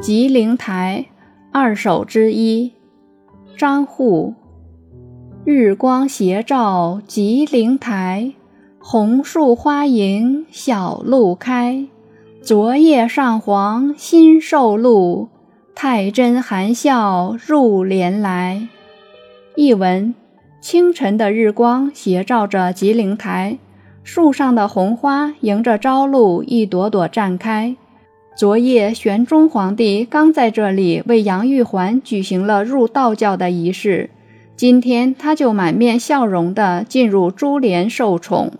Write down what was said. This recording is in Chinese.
吉灵台二首之一，张祜。日光斜照吉灵台，红树花迎小路开。昨夜上皇新受禄，太真含笑入帘来。译文：清晨的日光斜照着吉灵台，树上的红花迎着朝露一朵朵绽开。昨夜，玄宗皇帝刚在这里为杨玉环举行了入道教的仪式，今天他就满面笑容地进入珠帘受宠。